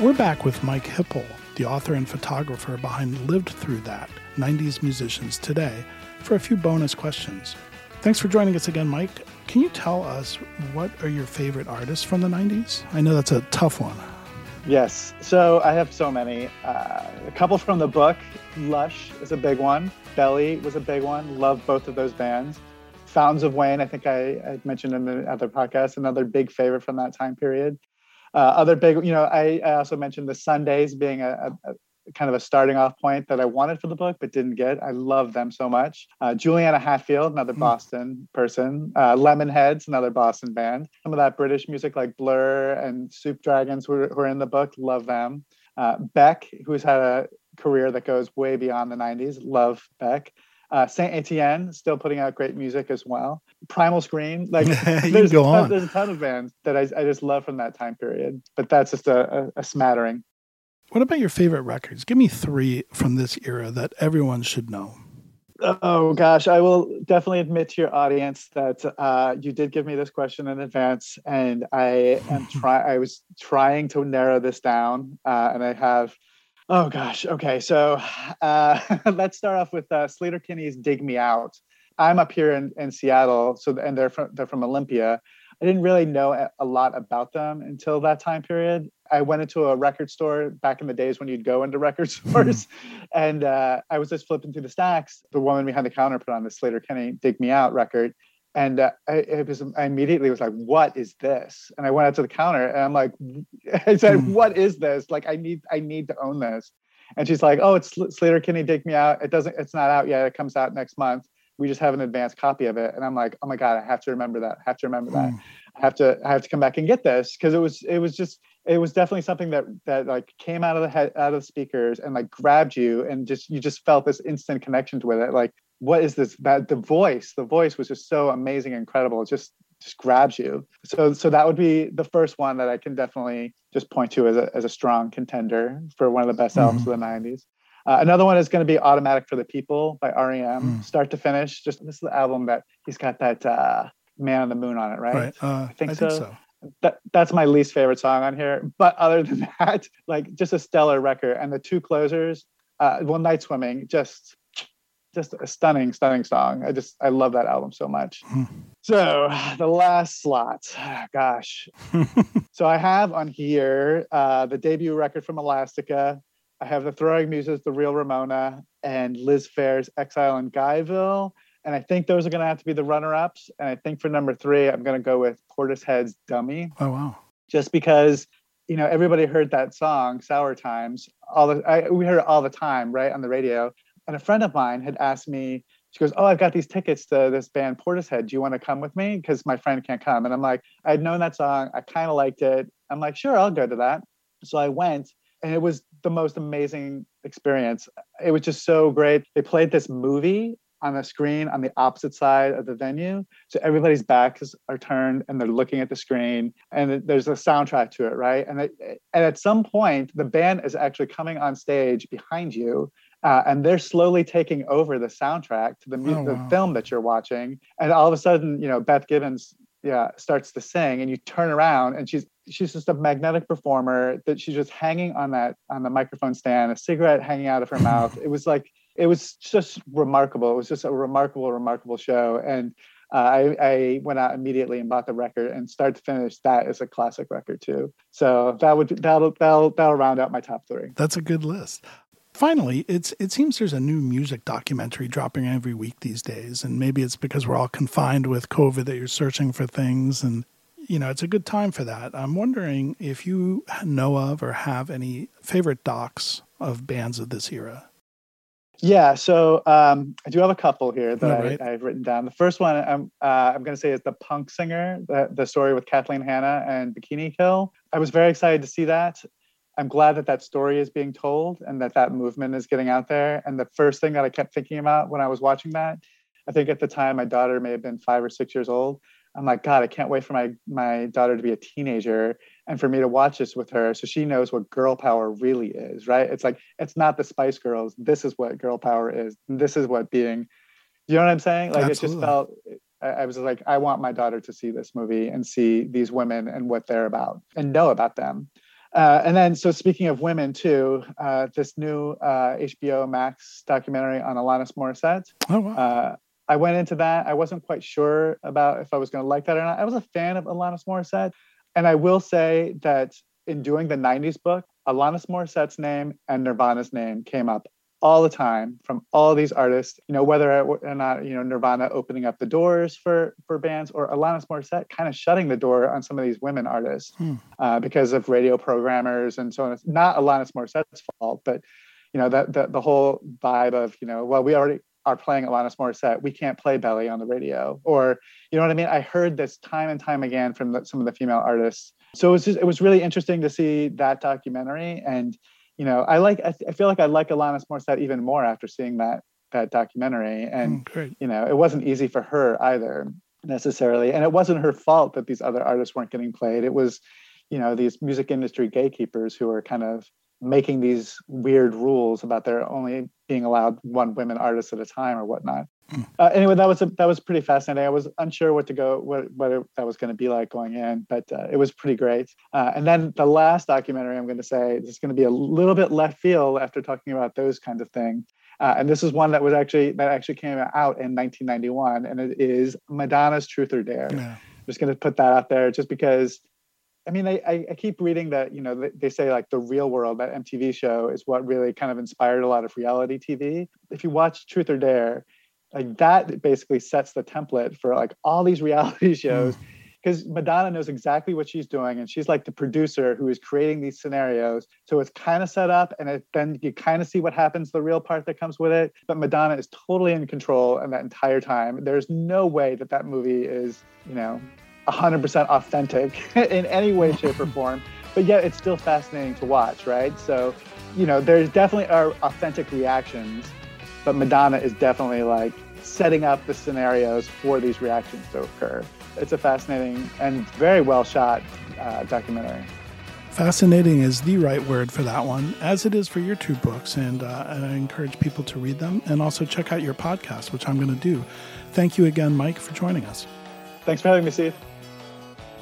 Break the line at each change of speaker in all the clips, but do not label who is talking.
We're back with Mike Hipple, the author and photographer behind Lived Through That 90s Musicians Today, for a few bonus questions. Thanks for joining us again, Mike. Can you tell us what are your favorite artists from the 90s? I know that's a tough one.
Yes. So I have so many. Uh, a couple from the book. Lush is a big one. Belly was a big one. Love both of those bands. Fountains of Wayne, I think I, I mentioned in the other podcast, another big favorite from that time period. Uh, other big, you know, I, I, also mentioned the Sundays being a, a, a, kind of a starting off point that I wanted for the book but didn't get. I love them so much. Uh, Juliana Hatfield, another mm. Boston person. Uh, Lemonheads, another Boston band. Some of that British music like Blur and Soup Dragons who, who are in the book, love them. Uh, Beck, who's had a career that goes way beyond the 90s, love Beck. Uh, Saint Etienne still putting out great music as well. Primal Scream, like there's,
go
a ton,
on.
there's a ton of bands that I, I just love from that time period. But that's just a, a, a smattering.
What about your favorite records? Give me three from this era that everyone should know.
Oh gosh, I will definitely admit to your audience that uh, you did give me this question in advance, and I am try. I was trying to narrow this down, uh, and I have Oh gosh. Okay. So uh, let's start off with uh, Sleater-Kinney's "Dig Me Out." I'm up here in, in Seattle, so and they're from they're from Olympia. I didn't really know a lot about them until that time period. I went into a record store back in the days when you'd go into record stores, and uh, I was just flipping through the stacks. The woman behind the counter put on the Sleater-Kinney "Dig Me Out" record, and uh, I, it was I immediately was like, "What is this?" And I went out to the counter and I'm like, "I said, mm. what is this? Like, I need I need to own this." And she's like, "Oh, it's Sleater-Kinney, take me out. It doesn't. It's not out yet. It comes out next month. We just have an advanced copy of it." And I'm like, "Oh my god, I have to remember that. I have to remember that. Mm. I have to I have to come back and get this because it was it was just." It was definitely something that that like came out of the head out of the speakers and like grabbed you and just you just felt this instant connection with it. Like what is this that the voice the voice was just so amazing incredible it just just grabs you so so that would be the first one that i can definitely just point to as a, as a strong contender for one of the best mm. albums of the 90s uh, another one is going to be automatic for the people by R.E.M. mm. start to finish just this is the album that he's got that uh, man on the moon on it right,
right. Uh, I, think, I so. think so
that that's my least favorite song on here. But other than that, like just a stellar record. And the two closers, uh, well, Night Swimming, just just a stunning, stunning song. I just I love that album so much. Hmm. so the last slot, gosh. so I have on here uh, the debut record from Elastica. I have the Throwing Muses, the Real Ramona, and Liz Phair's Exile in Guyville. And I think those are going to have to be the runner-ups. And I think for number three, I'm going to go with Portishead's Dummy.
Oh wow!
Just because you know everybody heard that song "Sour Times" all the I, we heard it all the time, right, on the radio and a friend of mine had asked me, she goes, Oh, I've got these tickets to this band Portishead. Do you want to come with me? Because my friend can't come. And I'm like, I'd known that song. I kind of liked it. I'm like, sure, I'll go to that. So I went and it was the most amazing experience. It was just so great. They played this movie on the screen on the opposite side of the venue. So everybody's backs are turned and they're looking at the screen and there's a soundtrack to it, right? And, it, and at some point, the band is actually coming on stage behind you uh, and they're slowly taking over the soundtrack to the, oh, the wow. film that you're watching and all of a sudden you know beth gibbons yeah starts to sing and you turn around and she's she's just a magnetic performer that she's just hanging on that on the microphone stand, a cigarette hanging out of her mouth. It was like it was just remarkable. It was just a remarkable, remarkable show. And uh, I, I, went out immediately and bought the record, and start to finish, that is a classic record too. So that would that'll that'll that'll round out my top three.
That's a good list. Finally, it's it seems there's a new music documentary dropping every week these days, and maybe it's because we're all confined with COVID that you're searching for things, and you know it's a good time for that. I'm wondering if you know of or have any favorite docs of bands of this era.
Yeah, so um, I do have a couple here that right. I, have written down. The first one I'm uh, I'm going to say is the Punk Singer, the, the story with Kathleen Hanna and Bikini Kill. I was very excited to see that. I'm glad that that story is being told and that that movement is getting out there. And the first thing that I kept thinking about when I was watching that, I think at the time my daughter may have been five or six years old. I'm like, God, I can't wait for my my daughter to be a teenager and for me to watch this with her so she knows what girl power really is right it's like it's not the spice girls this is what girl power is this is what being you know what i'm saying like Absolutely. it just felt I was like i want my daughter to see this movie and see these women and what they're about and know about them uh, and then so speaking of women too uh, this new uh, hbo max documentary on alanis morissette oh, wow. Uh, I went into that. I wasn't quite sure about if I was going to like that or not. I was a fan of Alanis Morissette, and I will say that in doing the 90s book, Alanis Morissette's name and Nirvana's name came up all the time from all these artists, you know, whether or not, you know, Nirvana opening up the doors for, for bands or Alanis Morissette kind of shutting the door on some of these women artists hmm. uh, because of radio programmers and so on. It's not Alanis Morissette's fault, but, you know, that the, the whole vibe of, you know, well, we already, are playing Alanis Morissette, we can't play Belly on the radio. Or, you know what I mean? I heard this time and time again from the, some of the female artists. So it was just, it was really interesting to see that documentary. And, you know, I like, I, I feel like I like Alanis Morissette even more after seeing that, that documentary. And, mm, you know, it wasn't easy for her either necessarily. And it wasn't her fault that these other artists weren't getting played. It was, you know, these music industry gatekeepers who are kind of making these weird rules about there only being allowed one women artist at a time or whatnot. Uh, anyway, that was a, that was pretty fascinating. I was unsure what to go what what it, that was going to be like going in, but uh, it was pretty great. Uh, and then the last documentary I'm going to say is going to be a little bit left field after talking about those kinds of things. Uh, and this is one that was actually that actually came out in 1991, and it is Madonna's Truth or Dare. Yeah. I'm just going to put that out there, just because I mean, I, I keep reading that, you know, they say like the real world, that MTV show is what really kind of inspired a lot of reality TV. If you watch Truth or Dare, like that basically sets the template for like all these reality shows because mm. Madonna knows exactly what she's doing. And she's like the producer who is creating these scenarios. So it's kind of set up and it, then you kind of see what happens, the real part that comes with it. But Madonna is totally in control and that entire time. There's no way that that movie is, you know, 100% authentic in any way, shape, or form. But yet it's still fascinating to watch, right? So, you know, there's definitely are authentic reactions, but Madonna is definitely like setting up the scenarios for these reactions to occur. It's a fascinating and very well shot uh, documentary.
Fascinating is the right word for that one, as it is for your two books. And, uh, and I encourage people to read them and also check out your podcast, which I'm going to do. Thank you again, Mike, for joining us.
Thanks for having me, Steve.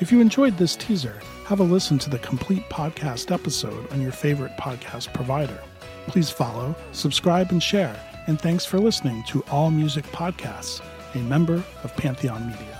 If you enjoyed this teaser, have a listen to the complete podcast episode on your favorite podcast provider. Please follow, subscribe, and share. And thanks for listening to All Music Podcasts, a member of Pantheon Media.